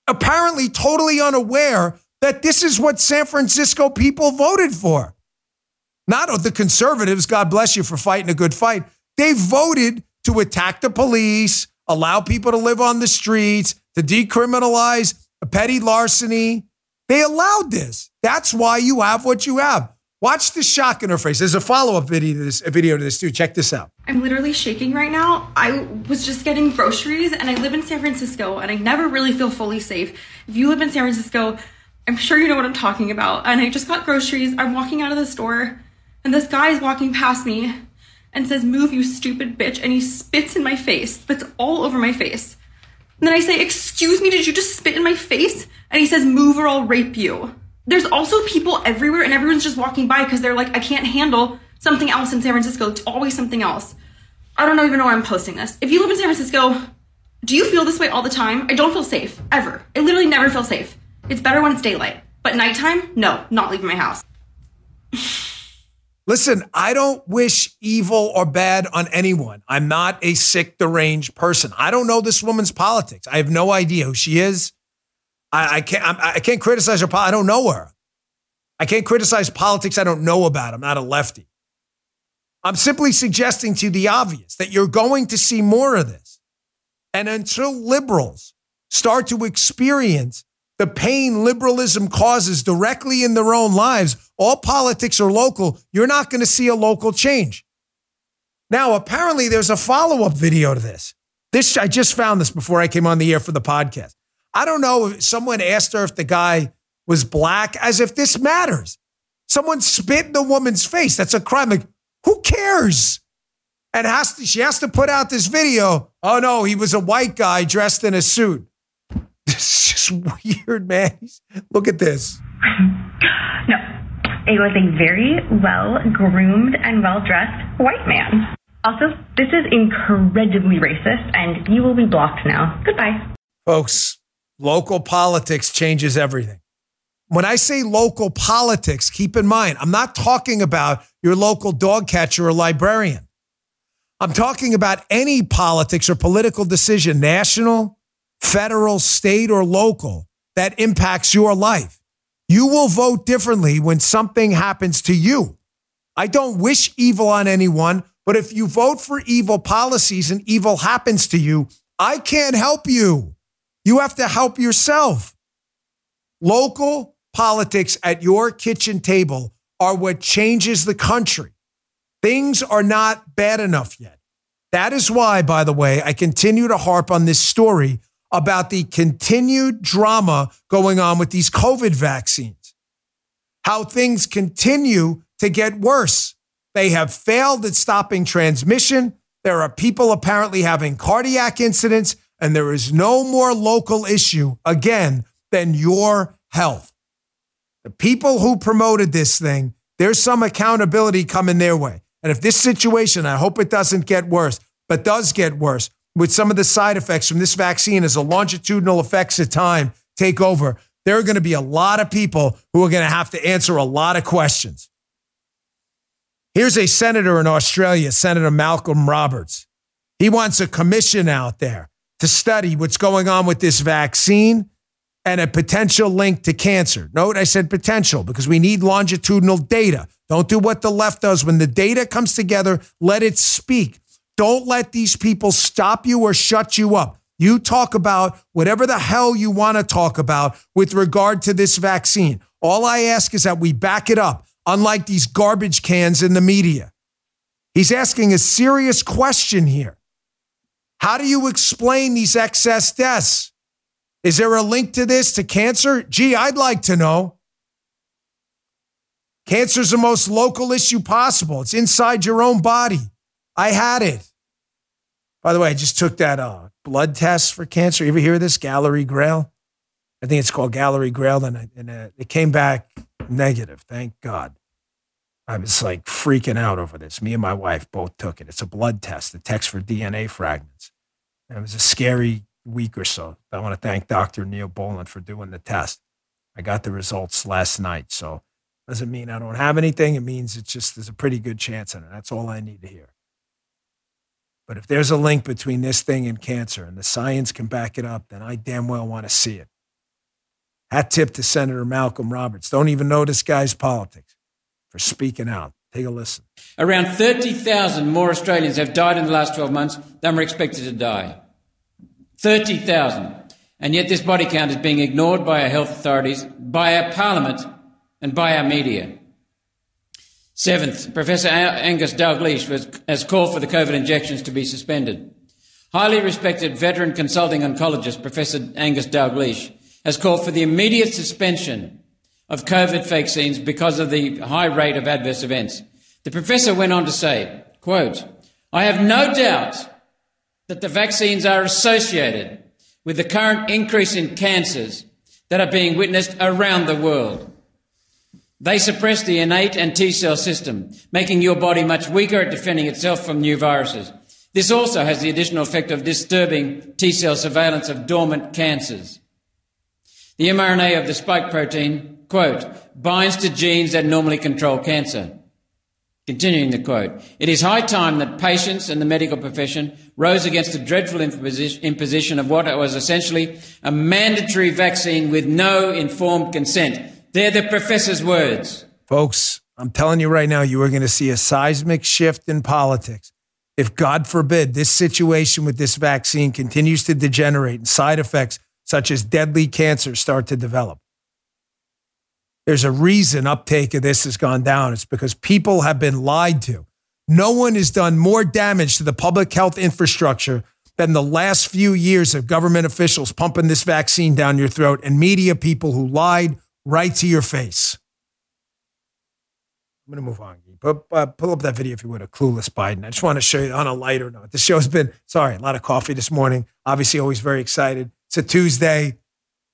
Apparently, totally unaware that this is what San Francisco people voted for. Not the conservatives, God bless you for fighting a good fight. They voted to attack the police, allow people to live on the streets, to decriminalize petty larceny. They allowed this. That's why you have what you have. Watch the shock in her face. There's a follow-up video to this video to this too. Check this out. I'm literally shaking right now. I was just getting groceries and I live in San Francisco and I never really feel fully safe. If you live in San Francisco, I'm sure you know what I'm talking about. And I just got groceries. I'm walking out of the store and this guy is walking past me and says, Move, you stupid bitch. And he spits in my face, spits all over my face. And then I say, Excuse me, did you just spit in my face? And he says, Move or I'll rape you there's also people everywhere and everyone's just walking by because they're like, I can't handle something else in San Francisco. It's always something else. I don't even know why I'm posting this. If you live in San Francisco, do you feel this way all the time? I don't feel safe, ever. I literally never feel safe. It's better when it's daylight. But nighttime, no, not leaving my house. Listen, I don't wish evil or bad on anyone. I'm not a sick, deranged person. I don't know this woman's politics. I have no idea who she is. I, I can't. I, I can't criticize her. I don't know her. I can't criticize politics I don't know about. I'm not a lefty. I'm simply suggesting to the obvious that you're going to see more of this. And until liberals start to experience the pain liberalism causes directly in their own lives, all politics are local, you're not going to see a local change. Now, apparently, there's a follow up video to this. This I just found this before I came on the air for the podcast. I don't know if someone asked her if the guy was black, as if this matters. Someone spit in the woman's face. That's a crime. Like, who cares? And has to, she has to put out this video. Oh no, he was a white guy dressed in a suit. (laughs) It's just weird, man. Look at this. No, it was a very well groomed and well dressed white man. Also, this is incredibly racist, and you will be blocked now. Goodbye. Folks, local politics changes everything. When I say local politics, keep in mind, I'm not talking about your local dog catcher or librarian. I'm talking about any politics or political decision, national, federal, state, or local, that impacts your life. You will vote differently when something happens to you. I don't wish evil on anyone, but if you vote for evil policies and evil happens to you, I can't help you. You have to help yourself. Local politics at your kitchen table are what changes the country. Things are not bad enough yet. That is why, by the way, I continue to harp on this story about the continued drama going on with these COVID vaccines, how things continue to get worse. They have failed at stopping transmission. There are people apparently having cardiac incidents, and there is no more local issue, again, than your health. The people who promoted this thing, there's some accountability coming their way. And if this situation, I hope it doesn't get worse, but does get worse, with some of the side effects from this vaccine as a longitudinal effects of time take over, there are going to be a lot of people who are going to have to answer a lot of questions. Here's a senator in Australia, Senator Malcolm Roberts. He wants a commission out there to study what's going on with this vaccine and a potential link to cancer. Note I said potential because we need longitudinal data. Don't do what the left does. When the data comes together, let it speak. Don't let these people stop you or shut you up. You talk about whatever the hell you want to talk about with regard to this vaccine. All I ask is that we back it up, unlike these garbage cans in the media. He's asking a serious question here. How do you explain these excess deaths? Is there a link to this to cancer? Gee, I'd like to know. Cancer is the most local issue possible. It's inside your own body. I had it. By the way, I just took that uh, blood test for cancer. You ever hear this? Galleri Grail? I think it's called Galleri Grail. And, and uh, it came back negative. Thank God. I was like freaking out over this. Me and my wife both took it. It's a blood test, it tests for DNA fragments. And it was a scary week or so. I want to thank Dr. Neil Boland for doing the test. I got the results last night. So doesn't mean I don't have anything. It means it's just there's a pretty good chance in it. That's all I need to hear. But if there's a link between this thing and cancer and the science can back it up, then I damn well want to see it. Hat tip to Senator Malcolm Roberts. Don't even know this guy's politics for speaking out. Take a listen. Around 30,000 more Australians have died in the last 12 months than were expected to die. 30,000. And yet this body count is being ignored by our health authorities, by our parliament, and by our media. Seventh, Professor Angus Dalgleish has called for the COVID injections to be suspended. Highly respected veteran consulting oncologist Professor Angus Dalgleish has called for the immediate suspension of COVID vaccines because of the high rate of adverse events. The professor went on to say, quote, I have no doubt that the vaccines are associated with the current increase in cancers that are being witnessed around the world. They suppress the innate and T cell system, making your body much weaker at defending itself from new viruses. This also has the additional effect of disturbing T cell surveillance of dormant cancers. The mRNA of the spike protein, quote, binds to genes that normally control cancer. Continuing the quote, it is high time that patients and the medical profession rose against the dreadful imposition of what was essentially a mandatory vaccine with no informed consent. They're the professor's words. Folks, I'm telling you right now, you are going to see a seismic shift in politics. If, God forbid, this situation with this vaccine continues to degenerate and side effects such as deadly cancer start to develop. There's a reason uptake of this has gone down. It's because people have been lied to. No one has done more damage to the public health infrastructure than the last few years of government officials pumping this vaccine down your throat and media people who lied right to your face. I'm going to move on. But uh, pull up that video if you would, a clueless Biden. I just want to show you on a lighter note. The show's been, sorry, a lot of coffee this morning. Obviously, always very excited. It's a Tuesday.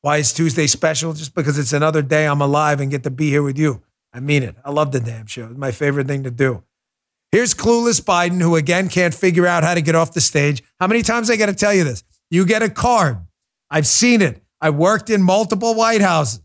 Why is Tuesday special? Just because it's another day I'm alive and get to be here with you. I mean it. I love the damn show. It's my favorite thing to do. Here's clueless Biden, who again can't figure out how to get off the stage. How many times I got to tell you this? You get a card. I've seen it. I worked in multiple White Houses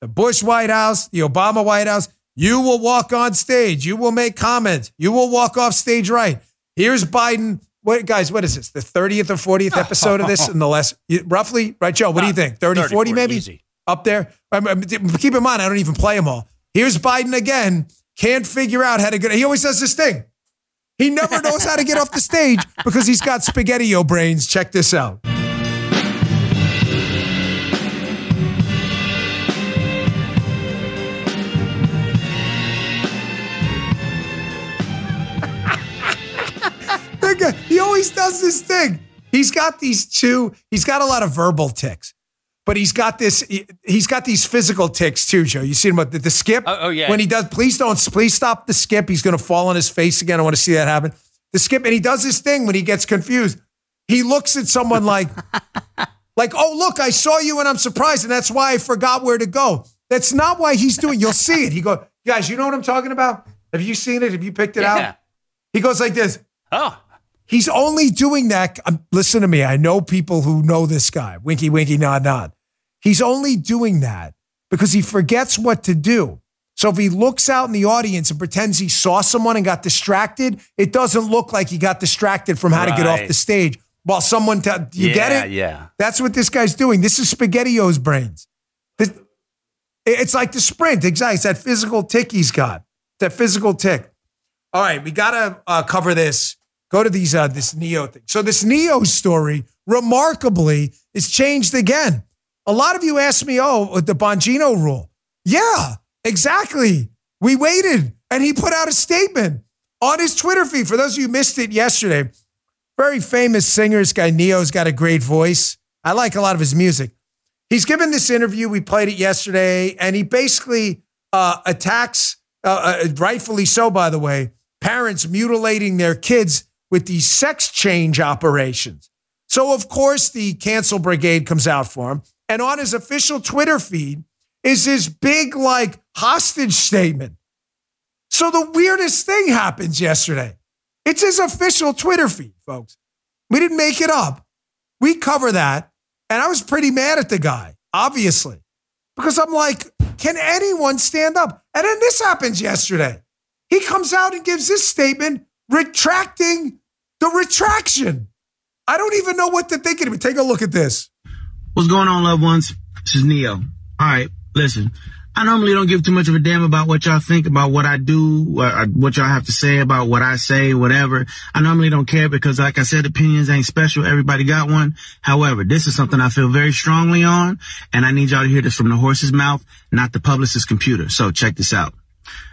the Bush White House, the Obama White House. You will walk on stage. You will make comments. You will walk off stage right. Here's Biden. What guys, what is this? The 30th or 40th episode of this in the (laughs) last roughly, right, Joe? What do you think? 30, 30, 40 maybe? easy. Up there? Um, um, Keep in mind, I don't even play them all. Here's Biden again. Can't figure out how to get. He always does this thing. He never knows how to get off the stage (laughs) because he's got spaghetti o brains. Check this out. Always does this thing. He's got these two. He's got a lot of verbal ticks, but he's got this. he- He's got these physical ticks too, Joe. You see him with the, the skip. Oh, oh, yeah. When he does, please don't. Please stop the skip. He's going to fall on his face again. I want to see that happen. The skip, and he does this thing when he gets confused. He looks at someone like, (laughs) like, oh look, I saw you and I'm surprised, and that's why I forgot where to go. That's not why he's doing. You'll see it. He go, guys, you know what I'm talking about? Have you seen it? Have you picked it Yeah. out? He goes like this. Oh. He's only doing that. um, listen to me. I know people who know this guy. Winky, winky, nod, nod. He's only doing that because he forgets what to do. So if he looks out in the audience and pretends he saw someone and got distracted, it doesn't look like he got distracted from how to get off the stage. While someone, te- you get it? yeah. That's what this guy's doing. This is SpaghettiO's brains. This- it's like the sprint. Exactly. It's that physical tick he's got. That physical tick. All right, we gotta uh, cover this. Go to these uh, this Ne-Yo thing. So this Ne-Yo story, remarkably, is changed again. A lot of you asked me, "Oh, the Bongino rule." Yeah, exactly. We waited, and he put out a statement on his Twitter feed. For those of you who missed it yesterday, very famous singer. This guy Ne-Yo's got a great voice. I like a lot of his music. He's given this interview. We played it yesterday, and he basically uh, attacks, uh, uh, rightfully so, by the way, parents mutilating their kids with these sex change operations. So, of course, the cancel brigade comes out for him. And on his official Twitter feed is this big, like, hostage statement. So, the weirdest thing happens yesterday. It's his official Twitter feed, folks. We didn't make it up. We cover that. And I was pretty mad at the guy, obviously, because I'm like, can anyone stand up? And then this happens yesterday. He comes out and gives this statement retracting the retraction. I don't even know what to think of it. Take a look at this. What's going on, loved ones? This is Ne-Yo. All right, listen. I normally don't give too much of a damn about what y'all think about what I do, what y'all have to say about what I say, whatever. I normally don't care because, like I said, opinions ain't special. Everybody got one. However, this is something I feel very strongly on, and I need y'all to hear this from the horse's mouth, not the publicist's computer. So check this out.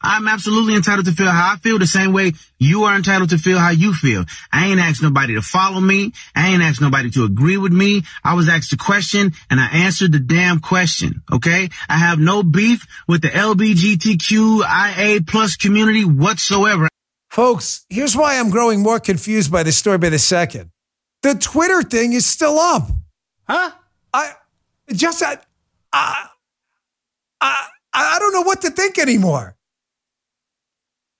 I'm absolutely entitled to feel how I feel the same way you are entitled to feel how you feel. I ain't asked nobody to follow me. I ain't asked nobody to agree with me. I was asked a question and I answered the damn question. Okay. I have no beef with the LBGTQIA plus community whatsoever. Folks, here's why I'm growing more confused by this story by the second. The Twitter thing is still up. Huh? I just I, I, I, I don't know what to think anymore.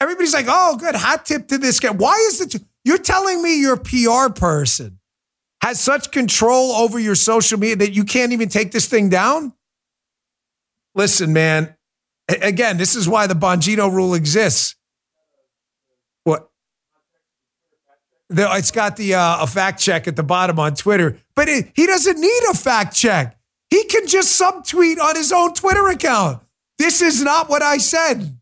Everybody's like, oh, good, hot tip to this guy. Why is it? You're telling me your PR person has such control over your social media that you can't even take this thing down? Listen, man. Again, this is why the Bongino rule exists. What? It's got the uh, a fact check at the bottom on Twitter, but it, he doesn't need a fact check. He can just subtweet on his own Twitter account. This is not what I said.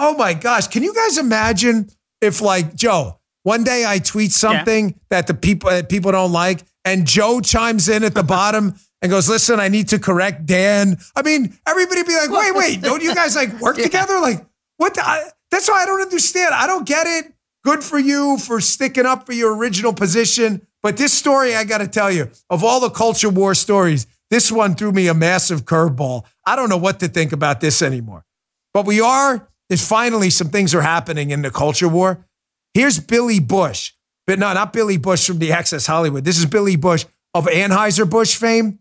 Oh my gosh. Can you guys imagine if like Joe, one day I tweet something that the people that uh, people don't like and Joe chimes in at the (laughs) bottom and goes, "Listen, I need to correct Dan." I mean, everybody be like, "Wait, wait, don't you guys like work (laughs) together?" Like, what the, I, that's why I don't understand. I don't get it. Good for you for sticking up for your original position, but this story I got to tell you, of all the culture war stories, this one threw me a massive curveball. I don't know what to think about this anymore. But we are, there's finally some things are happening in the culture war. Here's Billy Busch, but no, not Billy Bush from the Access Hollywood. This is Billy Busch of Anheuser-Busch fame.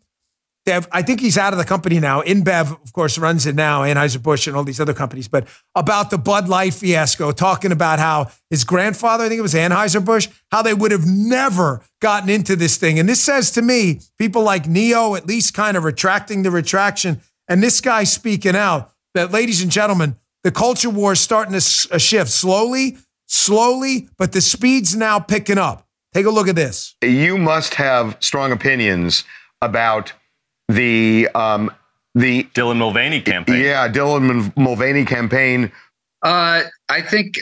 Have, I think he's out of the company now. InBev, of course, runs it now, Anheuser-Busch and all these other companies. But about the Bud Light fiasco, talking about how his grandfather, I think it was Anheuser-Busch, how they would have never gotten into this thing. And this says to me, people like Ne-Yo at least kind of retracting the retraction, and this guy speaking out that, ladies and gentlemen, the culture war is starting to s- uh, shift slowly, slowly, but the speed's now picking up. Take a look at this. you must have strong opinions about the um, the Dylan Mulvaney campaign. Yeah, Dylan Mulvaney campaign. Uh, I think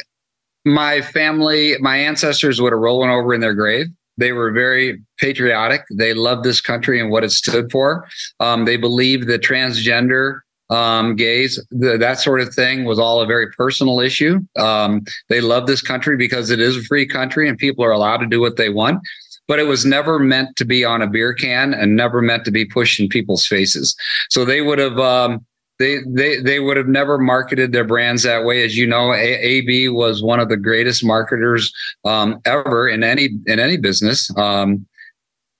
my family, my ancestors would have rolling over in their grave. They were very patriotic. They loved this country and what it stood for. Um, they believed that transgender, um, gays, that sort of thing was all a very personal issue. Um, they love this country because it is a free country and people are allowed to do what they want. But it was never meant to be on a beer can and never meant to be pushed in people's faces. So they would have um, they they they would have never marketed their brands that way. As you know, AB was one of the greatest marketers um, ever in any in any business. Um,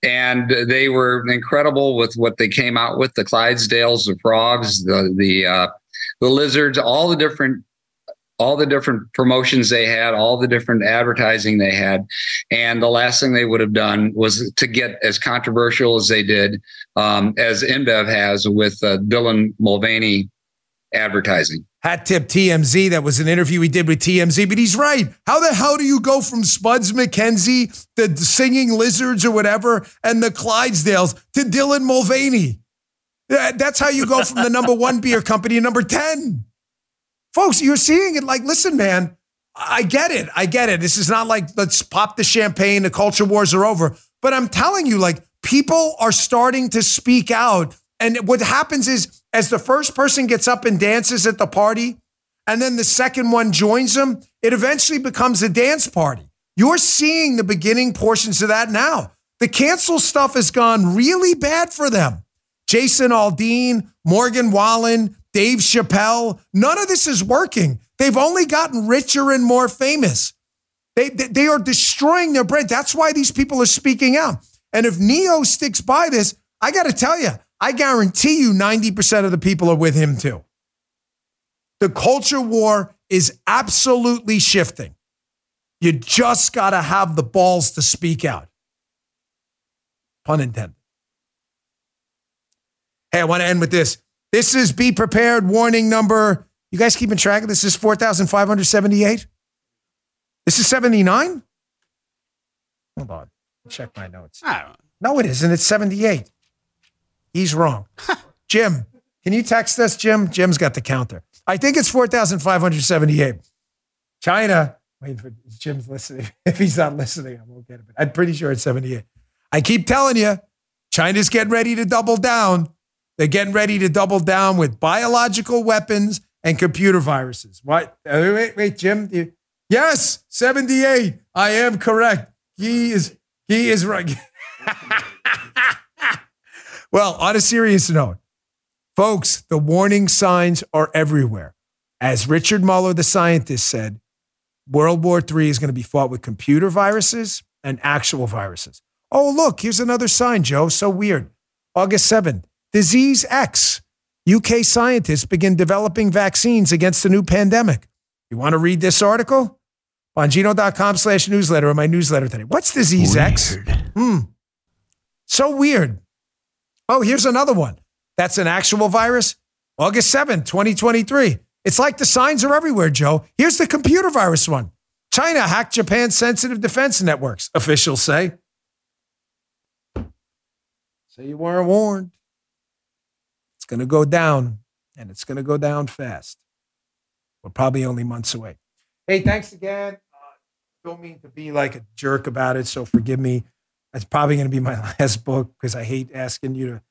and they were incredible with what they came out with the Clydesdales, the frogs, the the uh, the lizards, all the different all the different promotions they had, all the different advertising they had. And the last thing they would have done was to get as controversial as they did, um, as InBev has with uh, Dylan Mulvaney advertising. Hat tip TMZ. That was an interview he did with TMZ, but he's right. How the hell do you go from Spuds MacKenzie, the singing lizards or whatever, and the Clydesdales to Dylan Mulvaney? That's how you go from the number one beer company to number 10. Folks, you're seeing it like, listen, man, I get it. I get it. This is not like, let's pop the champagne, the culture wars are over. But I'm telling you, like, people are starting to speak out. And what happens is, as the first person gets up and dances at the party, and then the second one joins them, it eventually becomes a dance party. You're seeing the beginning portions of that now. The cancel stuff has gone really bad for them. Jason Aldean, Morgan Wallen, Dave Chappelle, none of this is working. They've only gotten richer and more famous. They, they, are destroying their brand. That's why these people are speaking out. And if Ne-Yo sticks by this, I got to tell you, I guarantee you 90% of the people are with him too. The culture war is absolutely shifting. You just got to have the balls to speak out. Pun intended. Hey, I want to end with this. This is be prepared warning number. You guys keeping track of this? This is 4,578? This is 79? Hold on. Check my notes. No, it isn't. It's 78. He's wrong. (laughs) Jim, can you text us, Jim? Jim's got the counter. I think it's 4,578. China, wait for Jim's listening. (laughs) If he's not listening, I won't get it. But I'm pretty sure it's 78. I keep telling you, China's getting ready to double down. They're getting ready to double down with biological weapons and computer viruses. What? Uh, Wait, wait, Jim. You- yes, 78. I am correct. He is he is right. (laughs) well, on a serious note, folks, the warning signs are everywhere. As Richard Muller, the scientist, said, World War III is going to be fought with computer viruses and actual viruses. Oh, look, here's another sign, Joe. So weird. August 7th, Disease X. UK scientists begin developing vaccines against the new pandemic. You want to read this article? Bongino.com slash newsletter or my newsletter today. What's Disease X? Hmm. So weird. Oh, here's another one. That's an actual virus. August 7th, 2023. It's like the signs are everywhere, Joe. Here's the computer virus one. China hacked Japan's sensitive defense networks, officials say. So you weren't warned. It's going to go down, and it's going to go down fast. We're probably only months away. Hey, thanks again. Uh, don't mean to be like a jerk about it, so forgive me. It's probably going to be my (laughs) last book because I hate asking you to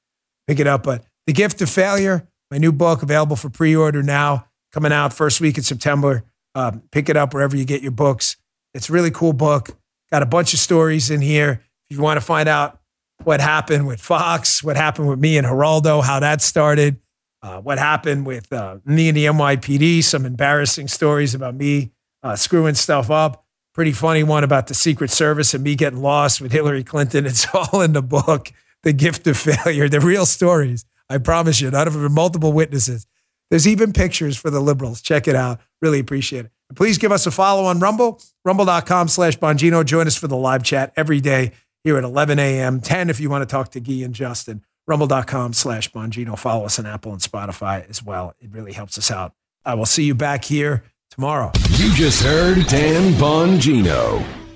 pick it up. But The Gift of Failure, my new book, available for pre order now, coming out first week in September. Um, pick it up wherever you get your books. It's a really cool book. Got a bunch of stories in here. If you want to find out what happened with Fox, what happened with me and Geraldo, how that started, uh, what happened with uh, me and the NYPD, some embarrassing stories about me uh, screwing stuff up. Pretty funny one about the Secret Service and me getting lost with Hillary Clinton. It's (laughs) all in the book, The Gift of Failure, the real stories. I promise you, none of them multiple witnesses. There's even pictures for the liberals. Check it out. Really appreciate it. Please give us a follow on Rumble, rumble.com slash Bongino. Join us for the live chat every day here at 11 a.m., 10 if you want to talk to Guy and Justin. Rumble.com slash Bongino. Follow us on Apple and Spotify as well. It really helps us out. I will see you back here tomorrow. You just heard Dan Bongino.